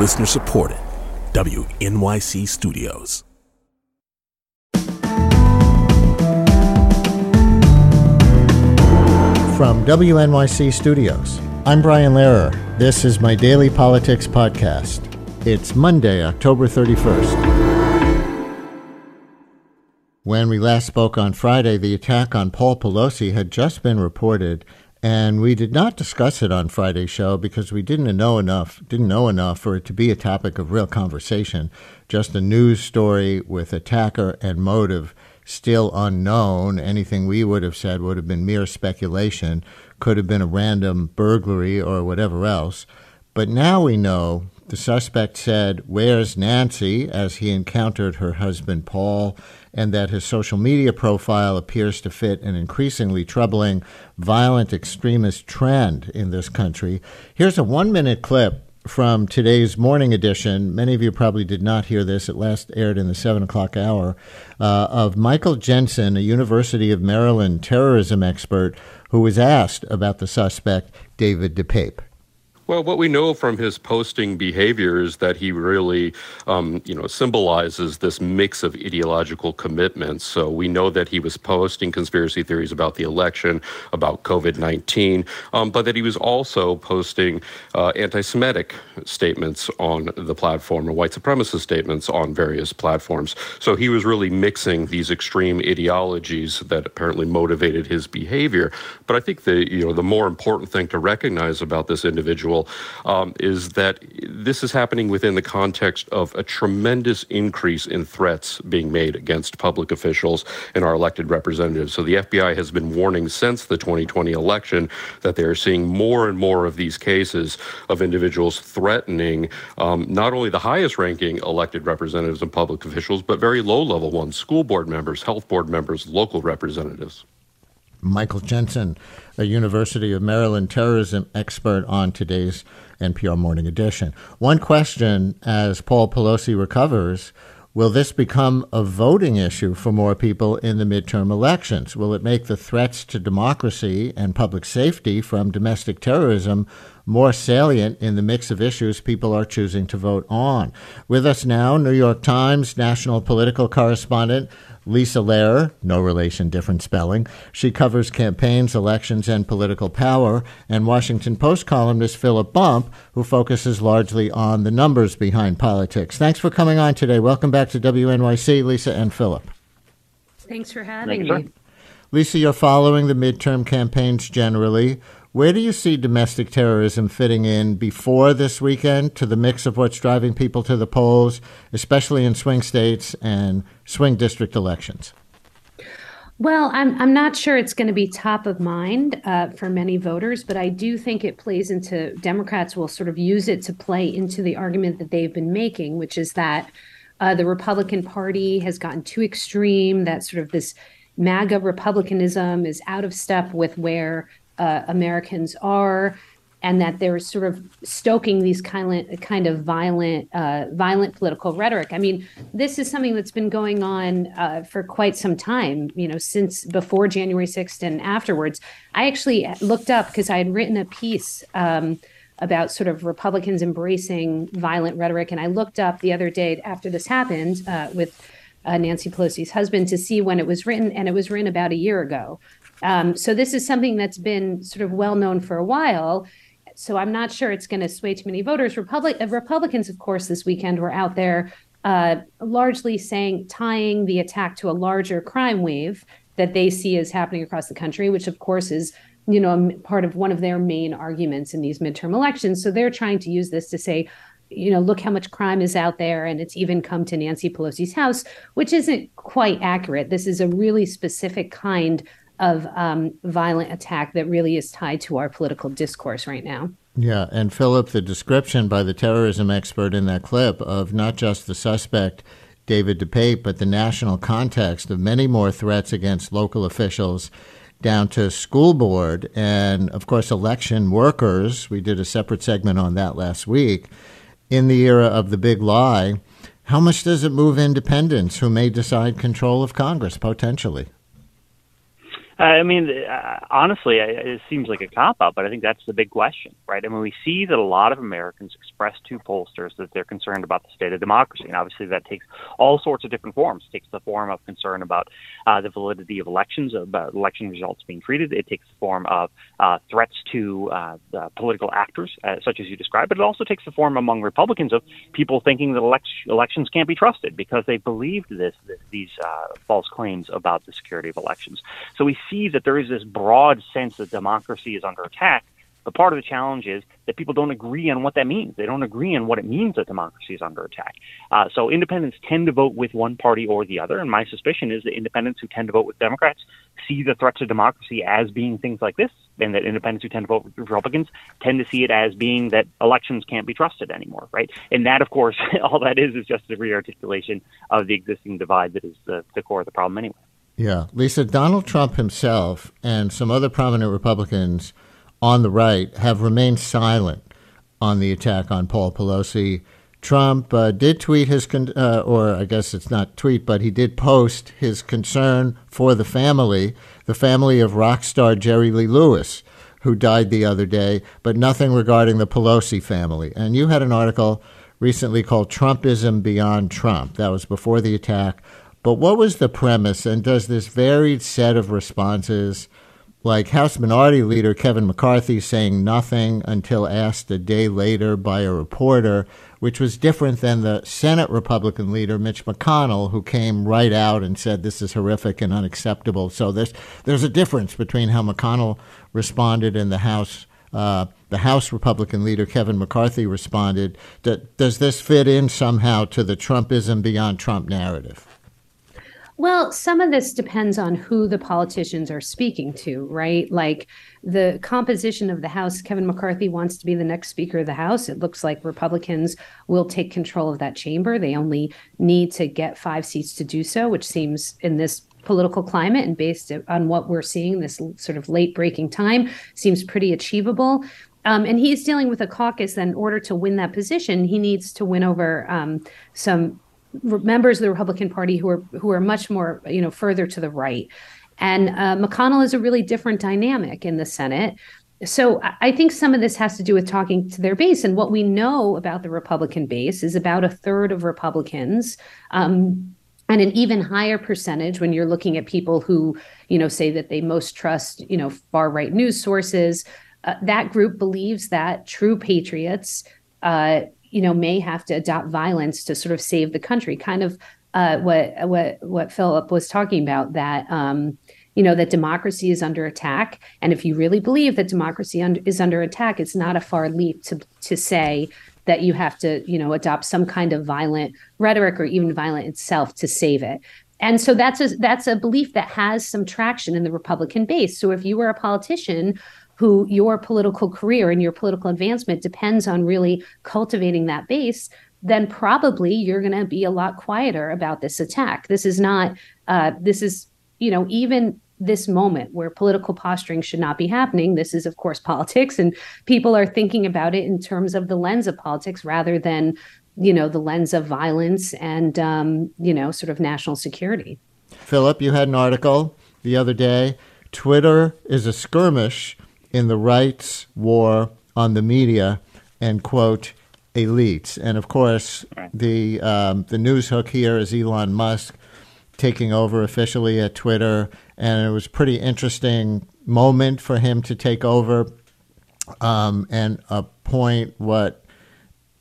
Listener supported. WNYC Studios. From WNYC Studios, I'm Brian Lehrer. This is my daily politics podcast. It's Monday, October 31st. When we last spoke on Friday, the attack on Paul Pelosi had just been reported, and we did not discuss it on Friday's show because we didn't know enough, didn't know enough for it to be a topic of real conversation. Just a news story with attacker and motive still unknown. Anything we would have said would have been mere speculation, could have been a random burglary or whatever else. But now we know the suspect said, Where's Nancy? as he encountered her husband Paul, and that his social media profile appears to fit an increasingly troubling violent extremist trend in this country. Here's a one minute clip from today's morning edition. Many of you probably did not hear this. It last aired in the 7 o'clock hour uh, of Michael Jensen, a University of Maryland terrorism expert, who was asked about the suspect, David DePape. Well, what we know from his posting behavior is that he really, um, you know, symbolizes this mix of ideological commitments. So we know that he was posting conspiracy theories about the election, about COVID 19, um, but that he was also posting uh, anti Semitic statements on the platform or white supremacist statements on various platforms. So he was really mixing these extreme ideologies that apparently motivated his behavior. But I think the, you know, the more important thing to recognize about this individual um, is that this is happening within the context of a tremendous increase in threats being made against public officials and our elected representatives. So the FBI has been warning since the 2020 election that they are seeing more and more of these cases of individuals threatening um, not only the highest ranking elected representatives and public officials, but very low level ones, school board members, health board members, local representatives. Michael Jensen, a University of Maryland terrorism expert, on today's NPR Morning Edition. One question as Paul Pelosi recovers Will this become a voting issue for more people in the midterm elections? Will it make the threats to democracy and public safety from domestic terrorism more salient in the mix of issues people are choosing to vote on? With us now, New York Times national political correspondent Lisa Lerer, no relation, different spelling. She covers campaigns, elections, and political power. And Washington Post columnist Philip Bump, who focuses largely on the numbers behind politics. Thanks for coming on today. Welcome back to WNYC, Lisa and Philip. Thanks for having Thanks, me. Lisa, you're following the midterm campaigns generally. Where do you see domestic terrorism fitting in before this weekend to the mix of what's driving people to the polls, especially in swing states and swing district elections? Well, I'm I'm not sure it's going to be top of mind uh, for many voters, but I do think it plays into Democrats will sort of use it to play into the argument that they've been making, which is that uh, the Republican Party has gotten too extreme. That sort of this MAGA republicanism is out of step with where uh, Americans are, and that they're sort of stoking these kind of kind of violent uh, violent political rhetoric. I mean, this is something that's been going on uh, for quite some time. You know, since before January sixth and afterwards. I actually looked up because I had written a piece. Um, about sort of Republicans embracing violent rhetoric. And I looked up the other day after this happened uh, with uh, Nancy Pelosi's husband to see when it was written, and it was written about a year ago. Um, so this is something that's been sort of well known for a while. So I'm not sure it's going to sway too many voters. Republic uh, Republicans, of course, this weekend were out there uh, largely saying tying the attack to a larger crime wave that they see as happening across the country, which of course is you know part of one of their main arguments in these midterm elections. So they're trying to use this to say, you know, look how much crime is out there, and it's even come to Nancy Pelosi's house, which isn't quite accurate. This is a really specific kind of um, violent attack that really is tied to our political discourse right now. Yeah, and Philip, the description by the terrorism expert in that clip of not just the suspect, David DePape, but the national context of many more threats against local officials down to school board and, of course, election workers. We did a separate segment on that last week. In the era of the big lie, how much does it move independents who may decide control of Congress potentially? I mean, uh, honestly, it seems like a cop out, but I think that's the big question, right? I mean, we see that a lot of Americans express to pollsters that they're concerned about the state of democracy, and obviously that takes all sorts of different forms. It takes the form of concern about uh, the validity of elections, about election results being treated. It takes the form of uh, threats to uh, political actors, uh, such as you described, but it also takes the form among Republicans of people thinking that elect- elections can't be trusted because they believed this, this these uh, false claims about the security of elections. So we see that there is this broad sense that democracy is under attack. But part of the challenge is that people don't agree on what that means. They don't agree on what it means that democracy is under attack. Uh, so independents tend to vote with one party or the other. And my suspicion is that independents who tend to vote with Democrats see the threat to democracy as being things like this, and that independents who tend to vote with Republicans tend to see it as being that elections can't be trusted anymore, right? And that, of course, all that is is just a rearticulation of the existing divide that is the, the core of the problem anyway. Yeah. Lisa, Donald Trump himself and some other prominent Republicans on the right have remained silent on the attack on Paul Pelosi. Trump uh, did tweet his, con- uh, or I guess it's not tweet, but he did post his concern for the family, the family of rock star Jerry Lee Lewis, who died the other day, but nothing regarding the Pelosi family. And you had an article recently called Trumpism Beyond Trump. That was before the attack but what was the premise? And does this varied set of responses, like House Minority Leader Kevin McCarthy saying nothing until asked a day later by a reporter, which was different than the Senate Republican leader Mitch McConnell, who came right out and said this is horrific and unacceptable. So there's there's a difference between how McConnell responded and the House. Uh, the House Republican leader Kevin McCarthy responded. Does this fit in somehow to the Trumpism beyond Trump narrative? Well, some of this depends on who the politicians are speaking to, right? Like the composition of the House, Kevin McCarthy wants to be the next Speaker of the House. It looks like Republicans will take control of that chamber. They only need to get five seats to do so, which seems in this political climate and based on what we're seeing, this sort of late breaking time, seems pretty achievable. Um, and he's dealing with a caucus that in order to win that position, he needs to win over um, some members of the Republican Party who are who are much more you know further to the right. And uh, McConnell is a really different dynamic in the Senate. So I think some of this has to do with talking to their base. And what we know about the Republican base is about a third of Republicans. Um, and an even higher percentage when you're looking at people who you know say that they most trust you know far right news sources uh, that group believes that true patriots uh, you know, may have to adopt violence to sort of save the country. Kind of uh, what what what Philip was talking about that. Um, you know that democracy is under attack, and if you really believe that democracy un- is under attack, it's not a far leap to to say that you have to, you know, adopt some kind of violent rhetoric or even violent itself to save it. And so that's a that's a belief that has some traction in the Republican base. So if you were a politician who your political career and your political advancement depends on really cultivating that base, then probably you're going to be a lot quieter about this attack. This is not, uh, this is, you know, even this moment where political posturing should not be happening. This is, of course, politics, and people are thinking about it in terms of the lens of politics rather than, you know, the lens of violence and, um, you know, sort of national security. Philip, you had an article the other day. Twitter is a skirmish in the rights war on the media and quote elites. And of course, the um, the news hook here is Elon Musk taking over officially at Twitter, and it was a pretty interesting moment for him to take over um, and appoint what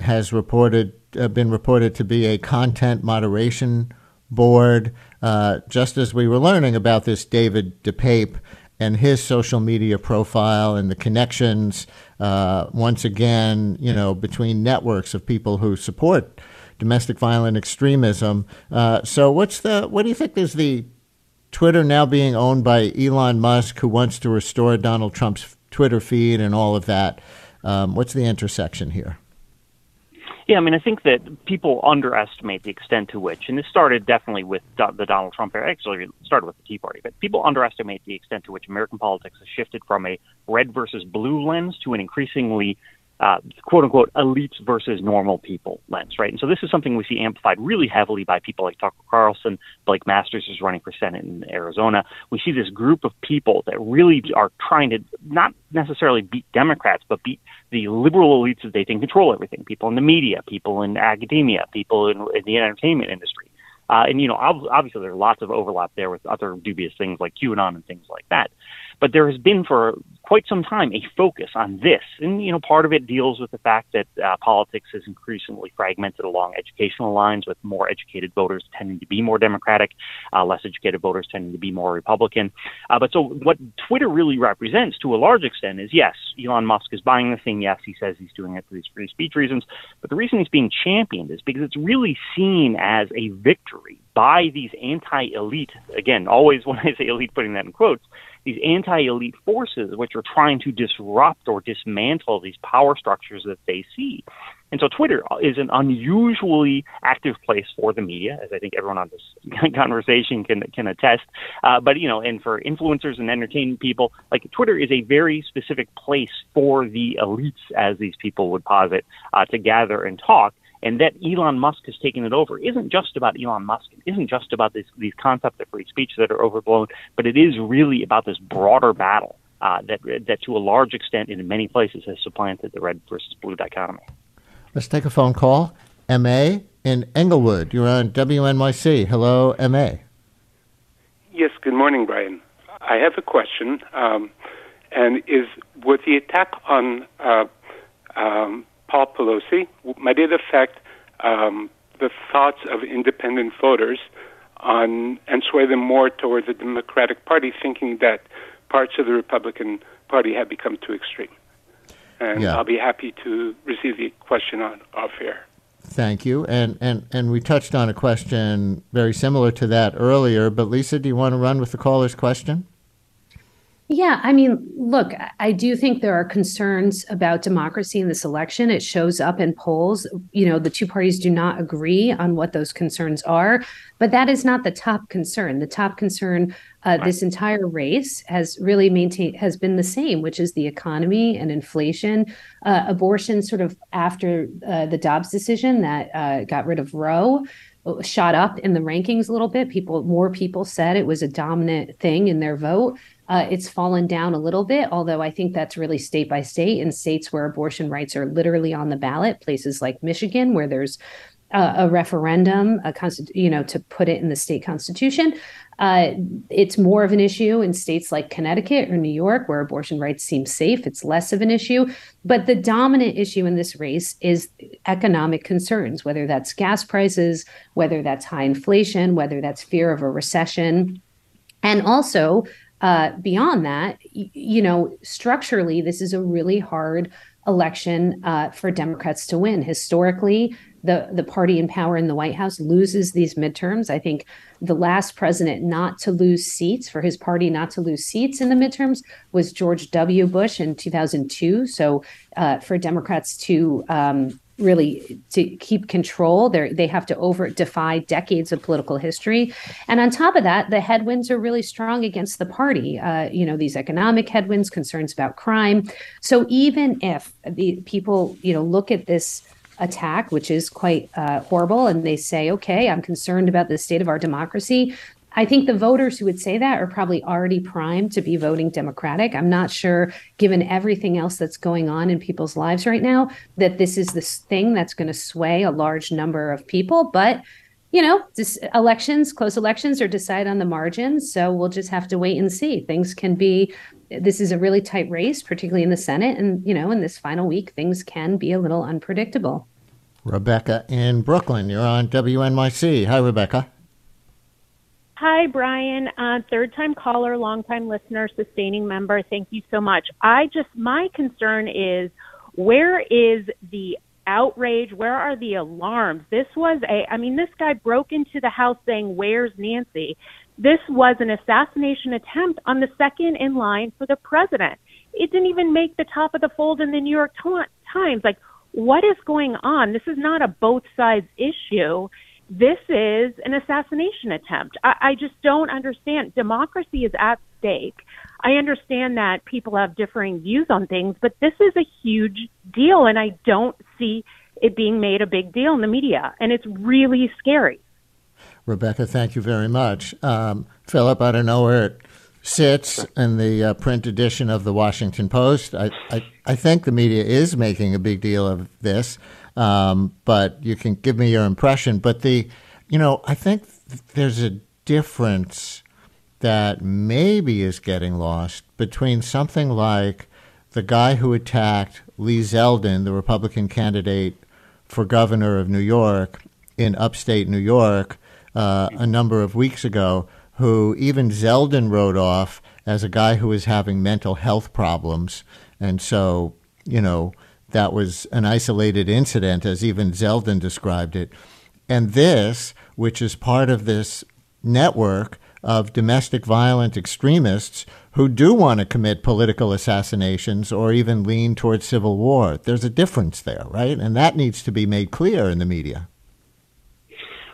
has reported uh, been reported to be a content moderation board. Uh, just as we were learning about this David DePape and his social media profile and the connections, uh, once again, you know, between networks of people who support domestic violent extremism. Uh, so, what's the what do you think is the Twitter now being owned by Elon Musk, who wants to restore Donald Trump's Twitter feed and all of that? Um, what's the intersection here? Yeah, I mean, I think that people underestimate the extent to which, and this started definitely with the Donald Trump era. Actually, started with the Tea Party, but people underestimate the extent to which American politics has shifted from a red versus blue lens to an increasingly uh, quote unquote elites versus normal people lens, right? And so this is something we see amplified really heavily by people like Tucker Carlson, Blake Masters is running for Senate in Arizona. We see this group of people that really are trying to not necessarily beat Democrats, but beat the liberal elites that they think control everything. People in the media, people in academia, people in, in the entertainment industry. Uh, and you know, obviously, there's lots of overlap there with other dubious things like QAnon and things like that. But there has been for quite some time a focus on this, and you know, part of it deals with the fact that uh, politics is increasingly fragmented along educational lines, with more educated voters tending to be more Democratic, uh, less educated voters tending to be more Republican. Uh, but so, what Twitter really represents, to a large extent, is yes, Elon Musk is buying the thing. Yes, he says he's doing it for these free speech reasons, but the reason he's being championed is because it's really seen as a victory by these anti-elite. Again, always when I say elite, putting that in quotes these anti-elite forces which are trying to disrupt or dismantle these power structures that they see. And so Twitter is an unusually active place for the media, as I think everyone on this conversation can can attest. Uh, but you know, and for influencers and entertaining people, like Twitter is a very specific place for the elites, as these people would posit, uh, to gather and talk and that Elon Musk has taken it over isn't just about Elon Musk. It isn't just about this, these concepts of free speech that are overblown, but it is really about this broader battle uh, that that to a large extent in many places has supplanted the red versus blue dichotomy. Let's take a phone call. Ma in Englewood, you're on WNYC. Hello, Ma. Yes. Good morning, Brian. I have a question, um, and is with the attack on uh, um, Paul Pelosi might it affect um, the thoughts of independent voters on and sway them more towards the Democratic Party, thinking that parts of the Republican Party have become too extreme. And yeah. I'll be happy to receive the question on off air. Thank you. And, and and we touched on a question very similar to that earlier, but Lisa, do you want to run with the caller's question? Yeah, I mean, look, I do think there are concerns about democracy in this election. It shows up in polls. You know, the two parties do not agree on what those concerns are, but that is not the top concern. The top concern uh, right. this entire race has really maintained has been the same, which is the economy and inflation, uh, abortion. Sort of after uh, the Dobbs decision that uh, got rid of Roe, uh, shot up in the rankings a little bit. People, more people said it was a dominant thing in their vote. Uh, it's fallen down a little bit, although I think that's really state by state. In states where abortion rights are literally on the ballot, places like Michigan, where there's uh, a referendum, a consti- you know, to put it in the state constitution. Uh, it's more of an issue in states like Connecticut or New York, where abortion rights seem safe. It's less of an issue. But the dominant issue in this race is economic concerns, whether that's gas prices, whether that's high inflation, whether that's fear of a recession. And also, uh, beyond that, y- you know, structurally, this is a really hard election uh, for Democrats to win. Historically, the the party in power in the White House loses these midterms. I think the last president not to lose seats for his party not to lose seats in the midterms was George W. Bush in 2002. So uh, for Democrats to um, really to keep control. They they have to over defy decades of political history. And on top of that the headwinds are really strong against the party uh, you know these economic headwinds concerns about crime. So even if the people you know look at this attack which is quite uh, horrible and they say okay i'm concerned about the state of our democracy I think the voters who would say that are probably already primed to be voting Democratic. I'm not sure, given everything else that's going on in people's lives right now, that this is this thing that's going to sway a large number of people. But, you know, elections, close elections are decided on the margins. So we'll just have to wait and see. Things can be, this is a really tight race, particularly in the Senate. And, you know, in this final week, things can be a little unpredictable. Rebecca in Brooklyn, you're on WNYC. Hi, Rebecca. Hi, Brian. Uh, third time caller, long time listener, sustaining member. Thank you so much. I just, my concern is where is the outrage? Where are the alarms? This was a, I mean, this guy broke into the house saying, Where's Nancy? This was an assassination attempt on the second in line for the president. It didn't even make the top of the fold in the New York Times. Like, what is going on? This is not a both sides issue this is an assassination attempt. I, I just don't understand. Democracy is at stake. I understand that people have differing views on things, but this is a huge deal, and I don't see it being made a big deal in the media, and it's really scary. Rebecca, thank you very much. Um, Philip, I don't know where it sits in the uh, print edition of the Washington Post. I, I, I, think the media is making a big deal of this, um, but you can give me your impression. But the, you know, I think there's a difference that maybe is getting lost between something like the guy who attacked Lee Zeldin, the Republican candidate for governor of New York in upstate New York, uh, a number of weeks ago, who even Zeldin wrote off as a guy who was having mental health problems. And so, you know, that was an isolated incident, as even Zeldin described it. And this, which is part of this network of domestic violent extremists who do want to commit political assassinations or even lean towards civil war. There's a difference there, right? And that needs to be made clear in the media.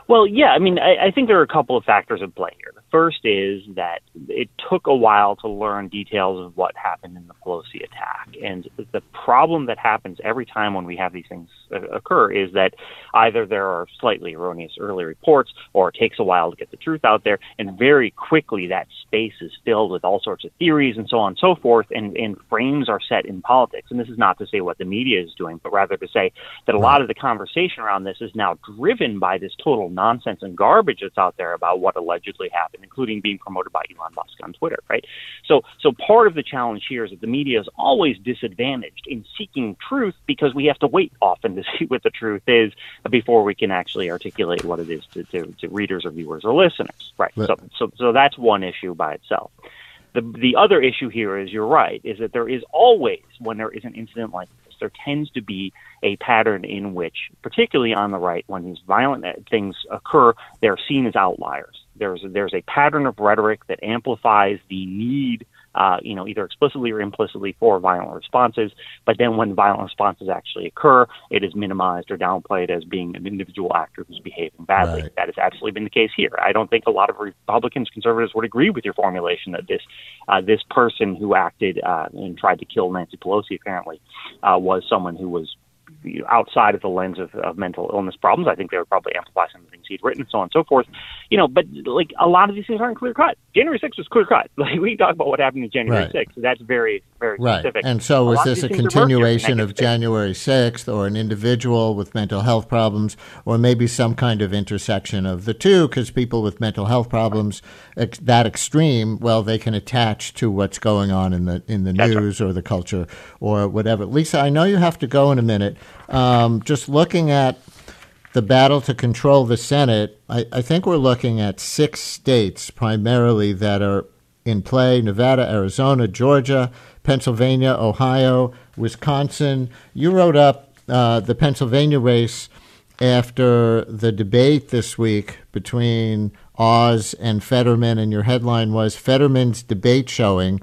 Well, yeah, I mean, I, I think there are a couple of factors at play here. The first is that it took a while to learn details of what happened in the Pelosi attack. And the problem that happens every time when we have these things uh, occur is that either there are slightly erroneous early reports or it takes a while to get the truth out there. And very quickly, that space is filled with all sorts of theories and so on and so forth. And, and frames are set in politics. And this is not to say what the media is doing, but rather to say that a lot of the conversation around this is now driven by this total nonsense and garbage that's out there about what allegedly happened, including being promoted by Elon Musk on Twitter, right? So, so part of the challenge here is that the media is always disadvantaged in seeking truth because we have to wait often to see what the truth is before we can actually articulate what it is to, to, to readers or viewers or listeners, right? So, so, so that's one issue by itself. The, the other issue here is you're right, is that there is always, when there is an incident like this, there tends to be a pattern in which, particularly on the right, when these violent uh, things occur, they're seen as outliers. There's there's a pattern of rhetoric that amplifies the need uh, you know, either explicitly or implicitly for violent responses. But then when violent responses actually occur, it is minimized or downplayed as being an individual actor who's behaving badly. Right. That has absolutely been the case here. I don't think a lot of Republicans, conservatives would agree with your formulation that this uh, this person who acted uh, and tried to kill Nancy Pelosi apparently uh, was someone who was you know, outside of the lens of, of mental illness problems. I think they would probably amplify some of the things he'd written and so on and so forth. You know, but like a lot of these things aren't clear cut. January 6th was clear cut. Like we talk about what happened in January right. 6th. That's very, very right. specific. And so was this a continuation of January 6th or an individual with mental health problems or maybe some kind of intersection of the two? Because people with mental health problems ex- that extreme, well, they can attach to what's going on in the in the news right. or the culture or whatever. Lisa, I know you have to go in a minute. Um, just looking at the battle to control the Senate, I, I, think we're looking at six states primarily that are in play Nevada, Arizona, Georgia, Pennsylvania, Ohio, Wisconsin. You wrote up uh, the Pennsylvania race after the debate this week between Oz and Fetterman, and your headline was Fetterman's debate showing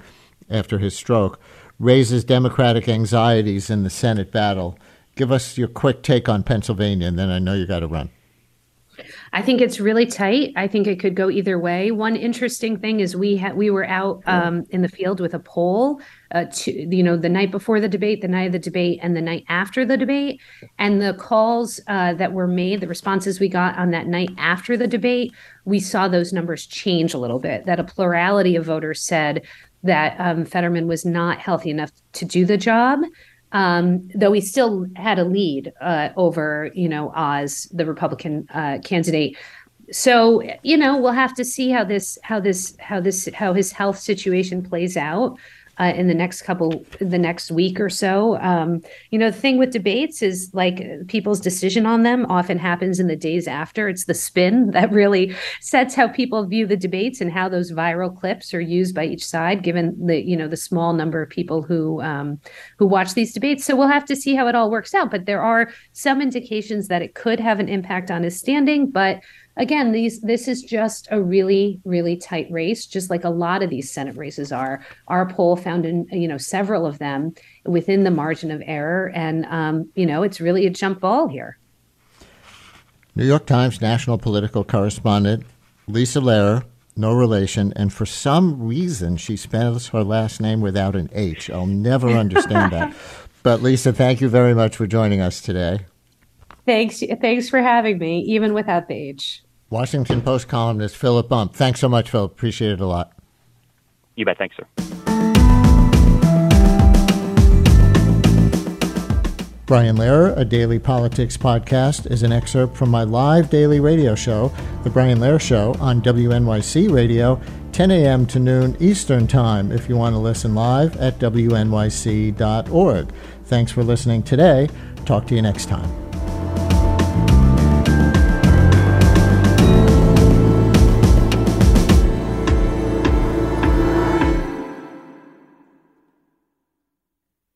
after his stroke raises Democratic anxieties in the Senate battle. Give us your quick take on Pennsylvania, and then I know you got to run. I think it's really tight. I think it could go either way. One interesting thing is we had we were out um, in the field with a poll, uh, to, you know, the night before the debate, the night of the debate, and the night after the debate, and the calls uh, that were made, the responses we got on that night after the debate, we saw those numbers change a little bit. That a plurality of voters said that um, Fetterman was not healthy enough to do the job um, though he still had a lead uh, over, you know, Oz, the Republican uh, candidate. So, you know, we'll have to see how this, how this, how this, how his health situation plays out uh, in the next couple the next week or so. Um, you know the thing with debates is like people's decision on them often happens in the days after. It's the spin that really sets how people view the debates and how those viral clips are used by each side given the you know the small number of people who um, who watch these debates. So we'll have to see how it all works out but there are some indications that it could have an impact on his standing but again, these this is just a really really tight race, just like a lot of these Senate races are. Our poll found in you know several of them within the margin of error, and um, you know it's really a jump ball here. New York Times national political correspondent Lisa Lerer, no relation, and for some reason she spells her last name without an H. I'll never understand that. But Lisa, thank you very much for joining us today. Thanks, thanks for having me, even without the age. Washington Post columnist Philip Bump. Thanks so much, Philip. Appreciate it a lot. You bet. Thanks, sir. Brian Lehrer, a daily politics podcast, is an excerpt from my live daily radio show, The Brian Lehrer Show, on WNYC Radio, 10 a.m. to noon Eastern Time, if you want to listen live at WNYC.org. Thanks for listening today. Talk to you next time.